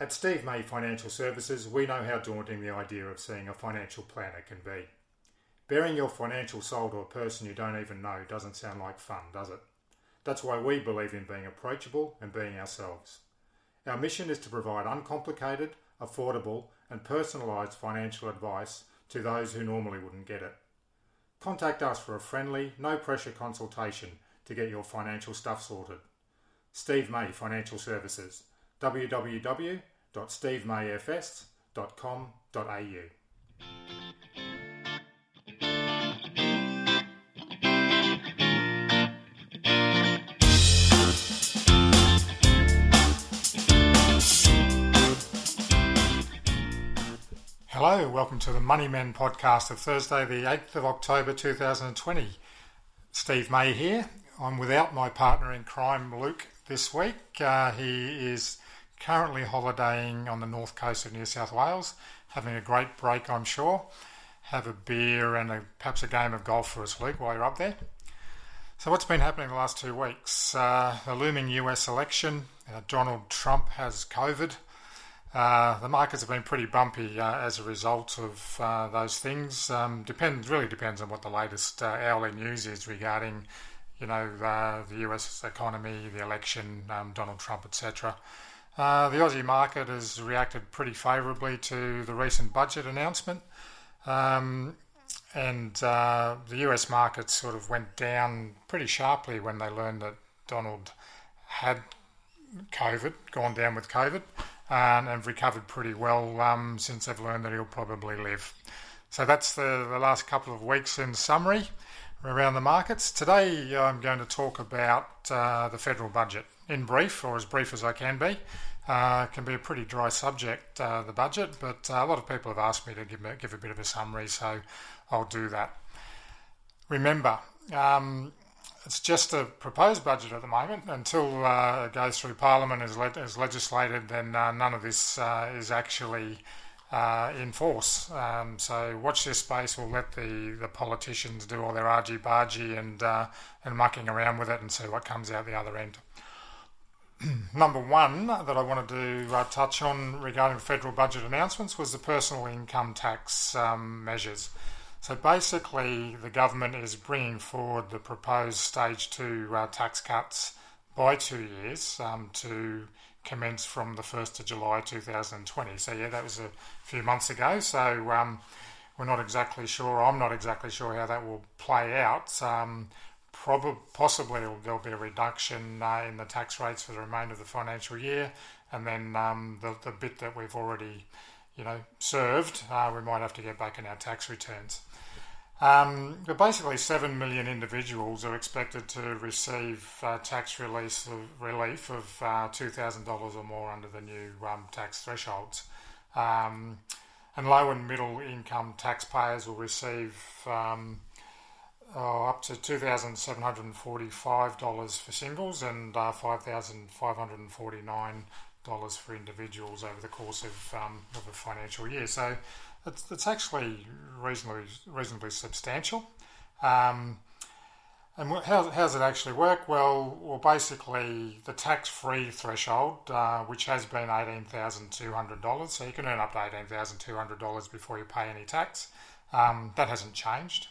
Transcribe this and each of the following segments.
At Steve May Financial Services, we know how daunting the idea of seeing a financial planner can be. Bearing your financial soul to a person you don't even know doesn't sound like fun, does it? That's why we believe in being approachable and being ourselves. Our mission is to provide uncomplicated, affordable, and personalised financial advice to those who normally wouldn't get it. Contact us for a friendly, no pressure consultation to get your financial stuff sorted. Steve May Financial Services www.stevemayfs.com.au Hello, welcome to the Money Men podcast of Thursday, the 8th of October 2020. Steve May here. I'm without my partner in crime, Luke, this week. Uh, he is currently holidaying on the north coast of New South Wales, having a great break, I'm sure. Have a beer and a, perhaps a game of golf for us, Luke, while you're up there. So, what's been happening the last two weeks? Uh, the looming US election. Uh, Donald Trump has COVID. Uh, the markets have been pretty bumpy uh, as a result of uh, those things. Um, depends really depends on what the latest uh, hourly news is regarding, you know, the U.S. economy, the election, um, Donald Trump, etc. Uh, the Aussie market has reacted pretty favourably to the recent budget announcement, um, and the U.S. market sort of went down pretty sharply when they learned that Donald had COVID, gone down with COVID and have recovered pretty well um, since they've learned that he'll probably live. So that's the, the last couple of weeks in summary around the markets. Today I'm going to talk about uh, the federal budget in brief, or as brief as I can be. Uh, can be a pretty dry subject, uh, the budget, but uh, a lot of people have asked me to give, give a bit of a summary, so I'll do that. Remember, um, it's just a proposed budget at the moment. Until uh, it goes through Parliament as, le- as legislated, then uh, none of this uh, is actually uh, in force. Um, so watch this space. We'll let the, the politicians do all their argy bargy and uh, and mucking around with it and see what comes out the other end. Number one that I wanted to uh, touch on regarding federal budget announcements was the personal income tax um, measures. So basically, the government is bringing forward the proposed stage two uh, tax cuts by two years um, to commence from the 1st of July 2020. So, yeah, that was a few months ago. So, um, we're not exactly sure, I'm not exactly sure how that will play out. Um, probably, possibly there'll be a reduction uh, in the tax rates for the remainder of the financial year, and then um, the, the bit that we've already you know, served, uh, we might have to get back in our tax returns. Um, but basically, 7 million individuals are expected to receive uh, tax release of, relief of uh, $2,000 or more under the new um, tax thresholds. Um, and low and middle income taxpayers will receive um, oh, up to $2,745 for singles and uh, $5,549 for individuals over the course of, um, of a financial year. So it's, it's actually reasonably reasonably substantial. Um, and how, how does it actually work? Well, well, basically the tax-free threshold, uh, which has been eighteen thousand two hundred dollars, so you can earn up to eighteen thousand two hundred dollars before you pay any tax. Um, that hasn't changed,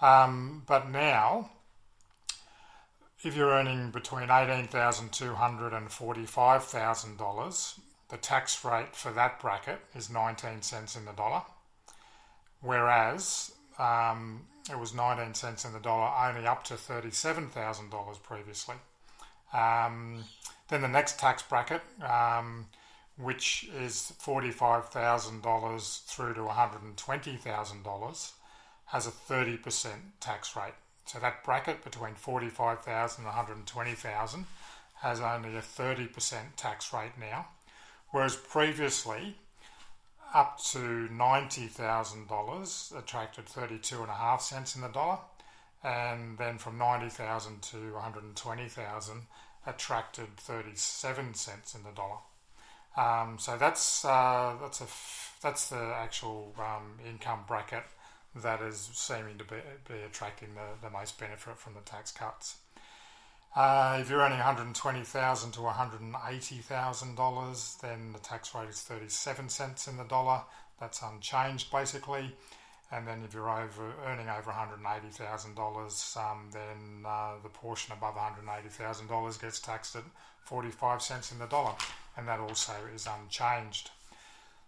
um, but now, if you're earning between eighteen thousand two hundred and forty-five thousand dollars, the tax rate for that bracket is 19 cents in the dollar, whereas um, it was 19 cents in the dollar only up to $37,000 previously. Um, then the next tax bracket, um, which is $45,000 through to $120,000, has a 30% tax rate. So that bracket between 45,000 and 120,000 has only a 30% tax rate now whereas previously up to $90,000 attracted 32.5 cents in the dollar and then from 90,000 to 120,000 attracted 37 cents in the dollar. Um, so that's uh, that's a that's the actual um, income bracket that is seeming to be, be attracting the, the most benefit from the tax cuts. Uh, if you're earning $120,000 to $180,000, then the tax rate is 37 cents in the dollar. That's unchanged basically. And then if you're over earning over $180,000, um, then uh, the portion above $180,000 gets taxed at 45 cents in the dollar, and that also is unchanged.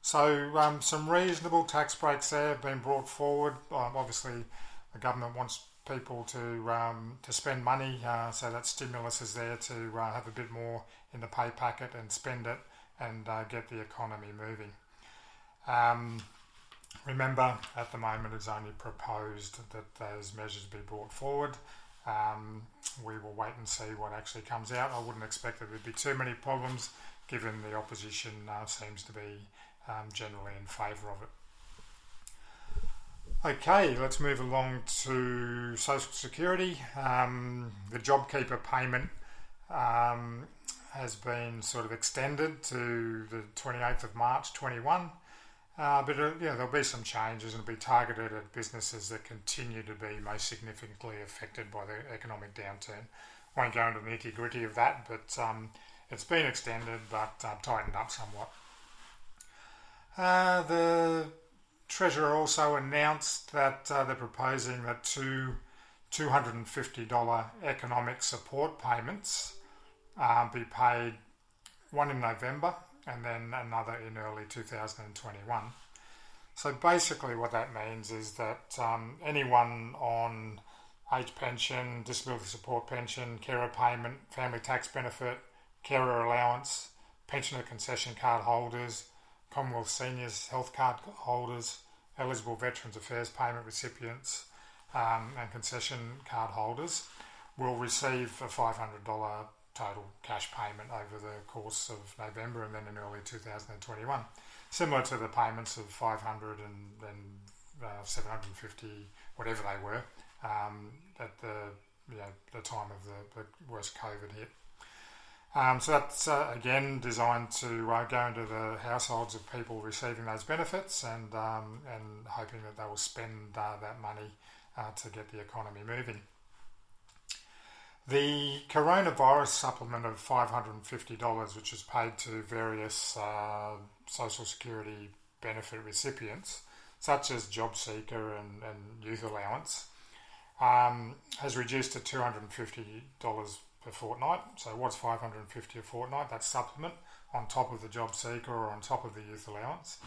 So um, some reasonable tax breaks there have been brought forward. Um, obviously, the government wants people to um, to spend money, uh, so that stimulus is there to uh, have a bit more in the pay packet and spend it and uh, get the economy moving. Um, remember, at the moment, it's only proposed that those measures be brought forward. Um, we will wait and see what actually comes out. I wouldn't expect that there would be too many problems, given the opposition uh, seems to be um, generally in favour of it. Okay, let's move along to Social Security. Um, the JobKeeper payment um, has been sort of extended to the 28th of March 21. Uh, but uh, yeah, there'll be some changes and it'll be targeted at businesses that continue to be most significantly affected by the economic downturn. Won't go into the nitty gritty of that, but um, it's been extended but uh, tightened up somewhat. Uh, the Treasurer also announced that uh, they're proposing that two $250 economic support payments uh, be paid, one in November and then another in early 2021. So basically, what that means is that um, anyone on age pension, disability support pension, carer payment, family tax benefit, carer allowance, pensioner concession card holders, Commonwealth Seniors Health Card holders, eligible Veterans Affairs payment recipients, um, and concession card holders will receive a $500 total cash payment over the course of November and then in early 2021. Similar to the payments of 500 and, and uh, 750, whatever they were, um, at the you know, the time of the, the worst COVID hit. Um, so that's uh, again designed to uh, go into the households of people receiving those benefits and um, and hoping that they will spend uh, that money uh, to get the economy moving. The coronavirus supplement of $550, which is paid to various uh, social security benefit recipients, such as JobSeeker and, and Youth Allowance, um, has reduced to $250 per fortnight. So what's 550 a fortnight? That's supplement on top of the job seeker or on top of the youth allowance.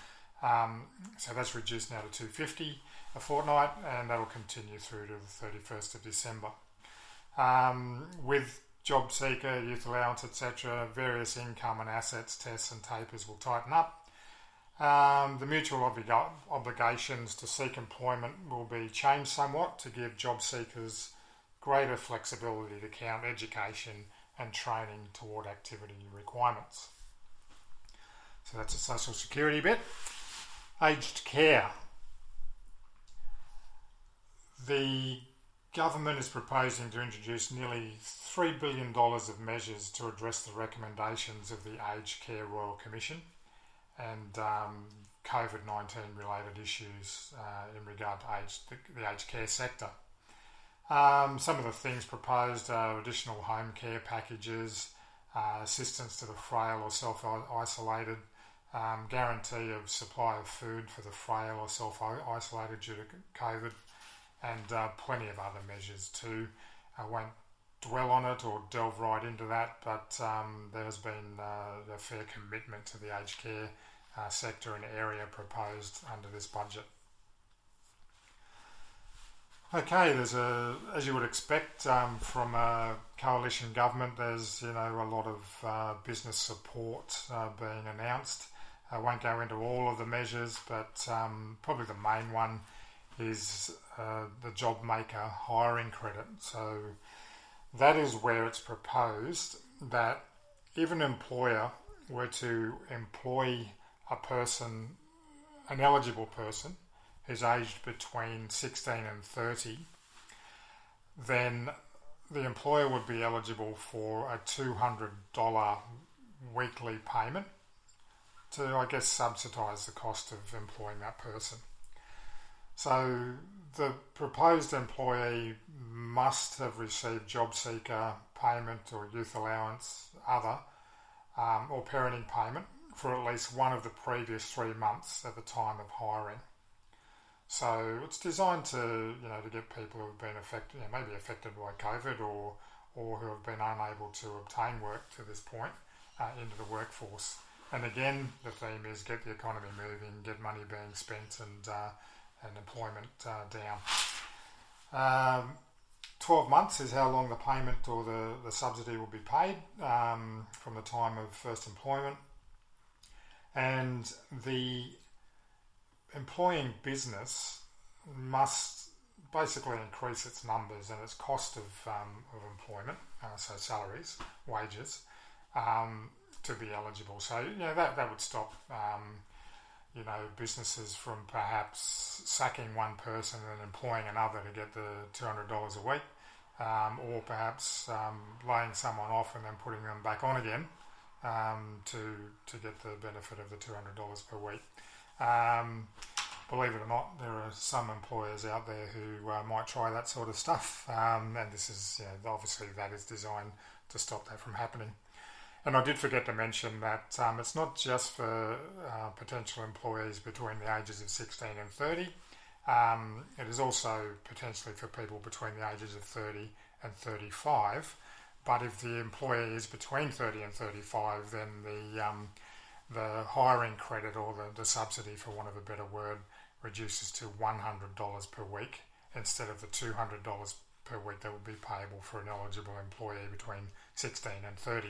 Um, so that's reduced now to 250 a fortnight, and that'll continue through to the 31st of December. Um, with job seeker, youth allowance, etc., various income and assets tests and tapers will tighten up. Um, the mutual oblig- obligations to seek employment will be changed somewhat to give job seekers greater flexibility to count education and training toward activity requirements. So that's a social security bit. Aged care. The government is proposing to introduce nearly $3 billion of measures to address the recommendations of the Aged Care Royal Commission and um, COVID 19 related issues uh, in regard to age, the, the aged care sector. Um, some of the things proposed are additional home care packages, uh, assistance to the frail or self isolated, um, guarantee of supply of food for the frail or self isolated due to COVID, and uh, plenty of other measures too. I won't dwell on it or delve right into that, but um, there has been uh, a fair commitment to the aged care uh, sector and area proposed under this budget. Okay, there's a, as you would expect um, from a coalition government, there's you know a lot of uh, business support uh, being announced. I won't go into all of the measures, but um, probably the main one is uh, the job maker hiring credit. So that is where it's proposed that if an employer were to employ a person, an eligible person, who's aged between 16 and 30, then the employer would be eligible for a $200 weekly payment to, I guess, subsidise the cost of employing that person. So the proposed employee must have received job seeker payment or youth allowance, other, um, or parenting payment for at least one of the previous three months at the time of hiring. So it's designed to you know to get people who have been affected, you know, maybe affected by COVID or or who have been unable to obtain work to this point uh, into the workforce. And again, the theme is get the economy moving, get money being spent, and uh, and employment uh, down. Um, 12 months is how long the payment or the, the subsidy will be paid um, from the time of first employment. And the employing business must basically increase its numbers and its cost of, um, of employment, uh, so salaries, wages, um, to be eligible. So, you know, that, that would stop, um, you know, businesses from perhaps sacking one person and employing another to get the $200 a week, um, or perhaps um, laying someone off and then putting them back on again um, to, to get the benefit of the $200 per week. Um, believe it or not, there are some employers out there who uh, might try that sort of stuff, um, and this is obviously that is designed to stop that from happening. And I did forget to mention that um, it's not just for uh, potential employees between the ages of 16 and 30. Um, it is also potentially for people between the ages of 30 and 35. But if the employee is between 30 and 35, then the um, the hiring credit or the, the subsidy, for want of a better word, reduces to $100 per week instead of the $200 per week that would be payable for an eligible employee between 16 and 30.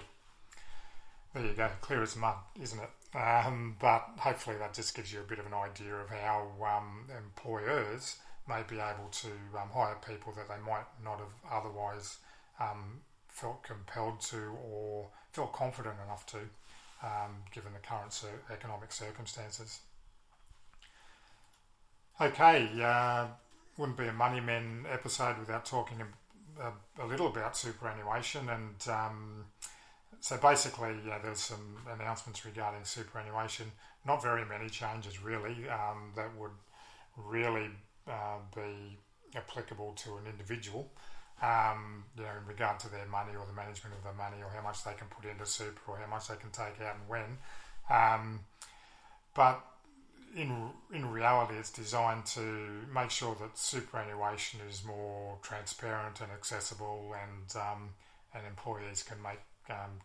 There you go, clear as mud, isn't it? Um, but hopefully that just gives you a bit of an idea of how um, employers may be able to um, hire people that they might not have otherwise um, felt compelled to or felt confident enough to um, given the current economic circumstances. Okay, uh, wouldn't be a Money Men episode without talking a, a, a little about superannuation. And um, so basically, yeah, there's some announcements regarding superannuation. Not very many changes, really, um, that would really uh, be applicable to an individual um, you know, in regard to their money or the management of their money or how much they can put into super or how much they can take out and when. Um, but in in reality, it's designed to make sure that superannuation is more transparent and accessible, and um, and employees can make um,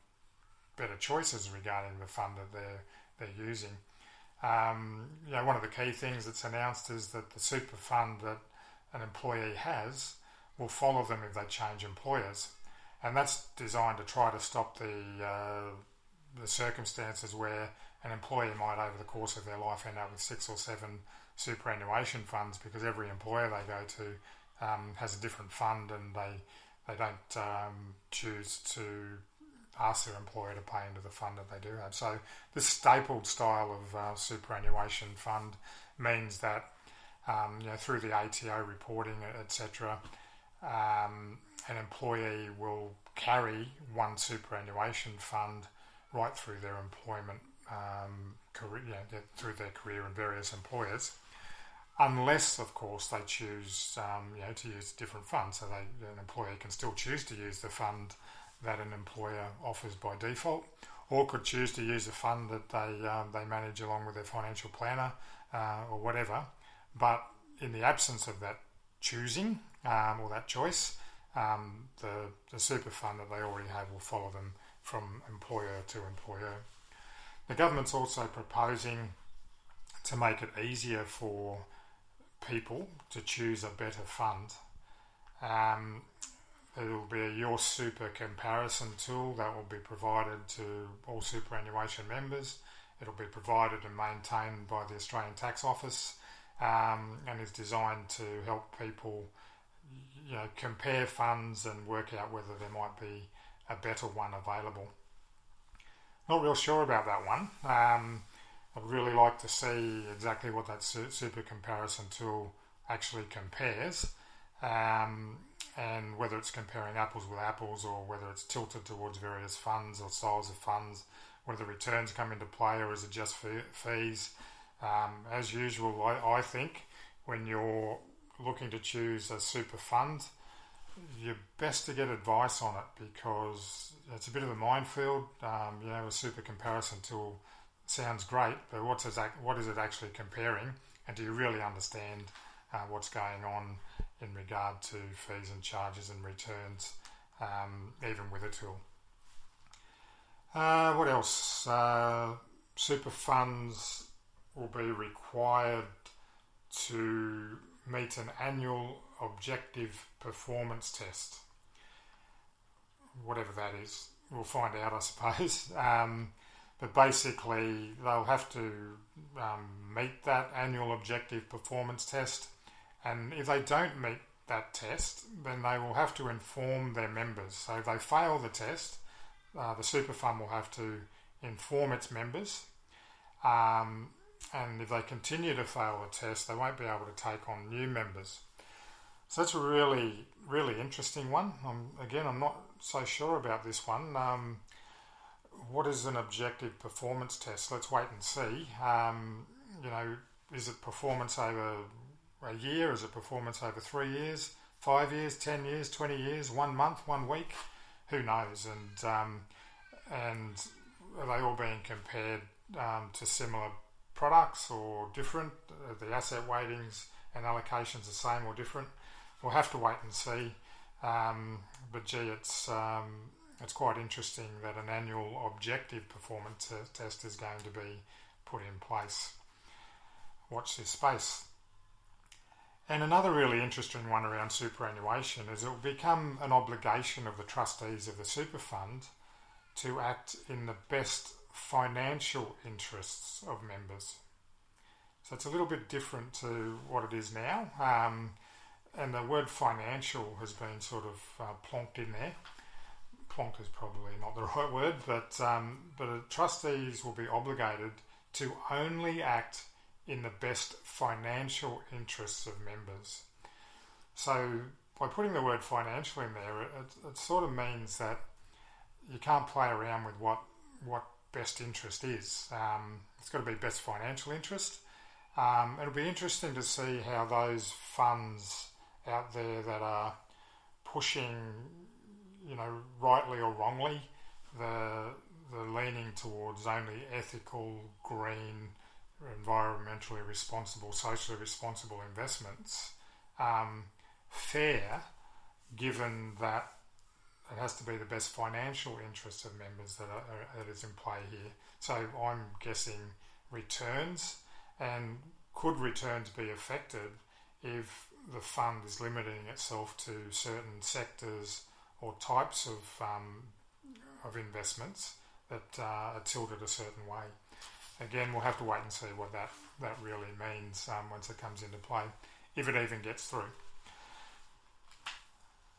better choices regarding the fund that they're they're using. Um, you know, one of the key things that's announced is that the super fund that an employee has will follow them if they change employers. And that's designed to try to stop the, uh, the circumstances where an employee might, over the course of their life, end up with six or seven superannuation funds because every employer they go to um, has a different fund and they, they don't um, choose to ask their employer to pay into the fund that they do have. So, this stapled style of uh, superannuation fund means that um, you know, through the ATO reporting, etc., um, an employee will carry one superannuation fund right through their employment um, career, you know, through their career in various employers, unless, of course, they choose um, you know, to use different fund. So they, an employee can still choose to use the fund that an employer offers by default, or could choose to use a fund that they um, they manage along with their financial planner uh, or whatever. But in the absence of that choosing, um, or that choice, um, the, the super fund that they already have will follow them from employer to employer. The government's also proposing to make it easier for people to choose a better fund. Um, will be a Your Super comparison tool that will be provided to all superannuation members. It'll be provided and maintained by the Australian Tax Office um, and is designed to help people you know, compare funds and work out whether there might be a better one available. Not real sure about that one. Um, I'd really like to see exactly what that super comparison tool actually compares, um, and whether it's comparing apples with apples or whether it's tilted towards various funds or styles of funds, whether returns come into play or is it just fees. Um, as usual, I, I think when you're looking to choose a super fund, you're best to get advice on it because it's a bit of a minefield. Um, you know, a super comparison tool sounds great, but what's it, what is it actually comparing? And do you really understand uh, what's going on in regard to fees and charges and returns, um, even with a tool? Uh, what else? Uh, super funds will be required to meet an annual objective performance test. Whatever that is, we'll find out, I suppose. Um, but basically, they'll have to um, meet that annual objective performance test, and if they don't meet that test, then they will have to inform their members. So if they fail the test, uh, the super fund will have to inform its members. Um, and if they continue to fail the test, they won't be able to take on new members. So that's a really, really interesting one. Again, I'm not so sure about this one. Um, what is an objective performance test? Let's wait and see. Um, you know, is it performance over a year? Is it performance over three years, five years, ten years, twenty years, one month, one week? Who knows? And um, and are they all being compared um, to similar products or different? Are the asset weightings and allocations the same or different? We'll have to wait and see. Um, but gee, it's um, it's quite interesting that an annual objective performance test is going to be put in place. Watch this space. And another really interesting one around superannuation is it will become an obligation of the trustees of the super fund to act in the best financial interests of members. So it's a little bit different to what it is now. Um, and the word financial has been sort of uh, plonked in there. Plonk is probably not the right word, but um, but trustees will be obligated to only act in the best financial interests of members. So by putting the word financial in there, it, it sort of means that you can't play around with what what best interest is. Um, it's got to be best financial interest. Um, it'll be interesting to see how those funds out there that are pushing, you know, rightly or wrongly, the the leaning towards only ethical, green, environmentally responsible, socially responsible investments um, fair, given that it has to be the best financial interests of members that, are, that is in play here. So I'm guessing returns, and could returns be affected if the fund is limiting itself to certain sectors or types of um, of investments that uh, are tilted a certain way. Again, we'll have to wait and see what that, that really means um, once it comes into play, if it even gets through.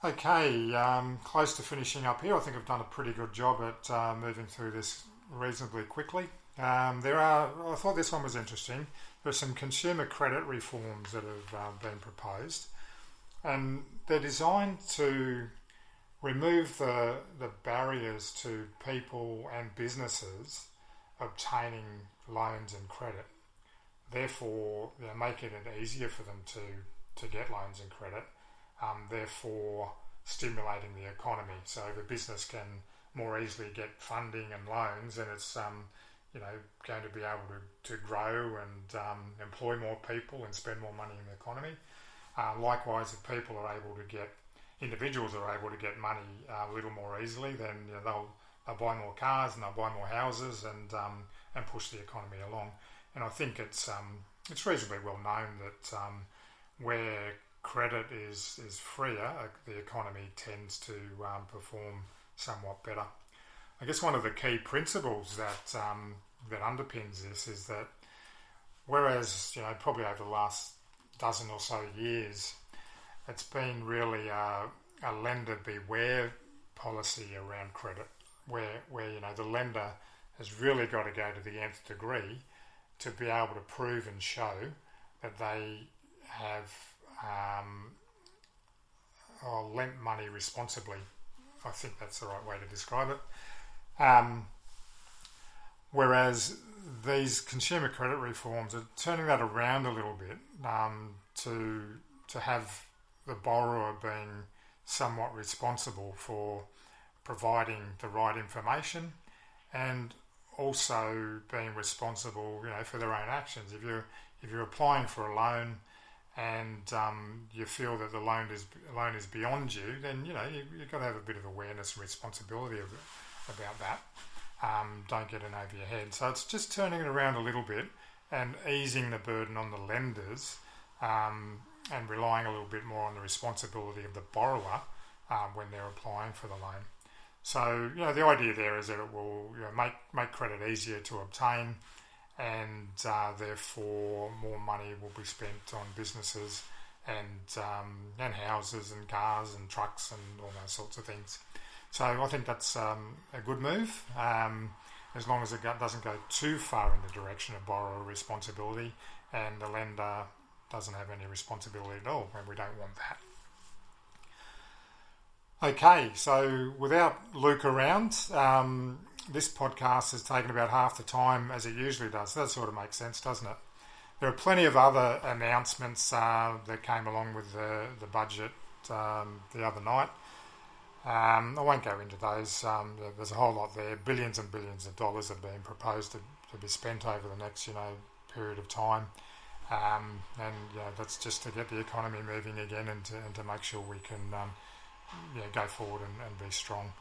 Okay, um, close to finishing up here. I think I've done a pretty good job at uh, moving through this reasonably quickly. Um, there are, I thought this one was interesting. There are some consumer credit reforms that have uh, been proposed, and they're designed to remove the, the barriers to people and businesses obtaining loans and credit. Therefore, know, making it easier for them to, to get loans and credit um, therefore stimulating the economy. So the business can more easily get funding and loans, and it's um, you know going to be able to, to grow and um, employ more people and spend more money in the economy. Uh, likewise, if people are able to get individuals are able to get money uh, a little more easily, then you know, they'll, they'll buy more cars and they'll buy more houses and um, and push the economy along. And I think it's um, it's reasonably well known that um, where credit is, is freer, uh, the economy tends to um, perform somewhat better. I guess one of the key principles that um, that underpins this is that whereas you know probably over the last dozen or so years, it's been really a, a lender beware policy around credit, where where you know the lender has really got to go to the nth degree to be able to prove and show that they have um, or lent money responsibly. I think that's the right way to describe it. Um, whereas these consumer credit reforms are turning that around a little bit um, to to have the borrower being somewhat responsible for providing the right information and also being responsible, you know, for their own actions. If you're if you're applying for a loan and um, you feel that the loan is loan is beyond you, then you know you, have got to have a bit of awareness and responsibility of, about that. Um, don't get in over your head. So it's just turning it around a little bit and easing the burden on the lenders um, and relying a little bit more on the responsibility of the borrower um, when they're applying for the loan. So you know the idea there is that it will you know, make make credit easier to obtain and uh, therefore more money will be spent on businesses and um, and houses and cars and trucks and all those sorts of things. So I think that's um, a good move, um, as long as it doesn't go too far in the direction of borrower responsibility and the lender doesn't have any responsibility at all, and we don't want that. Okay, so without Luke around, um, this podcast has taken about half the time as it usually does. That sort of makes sense, doesn't it? There are plenty of other announcements uh, that came along with the, the budget um, the other night. Um, I won't go into those. Um, there's a whole lot there. Billions and billions of dollars have been proposed to, to be spent over the next, you know, period of time. Um, and know, that's just to get the economy moving again and to, and to make sure we can um, yeah, go forward and, and be strong.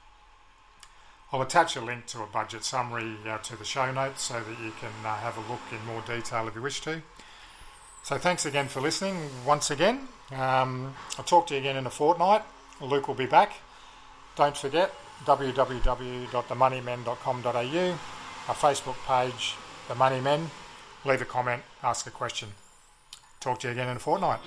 I'll attach a link to a budget summary uh, to the show notes so that you can uh, have a look in more detail if you wish to. So thanks again for listening once again. Um, I'll talk to you again in a fortnight. Luke will be back. Don't forget www.themoneymen.com.au, our Facebook page, The Money Men. Leave a comment, ask a question. Talk to you again in a fortnight.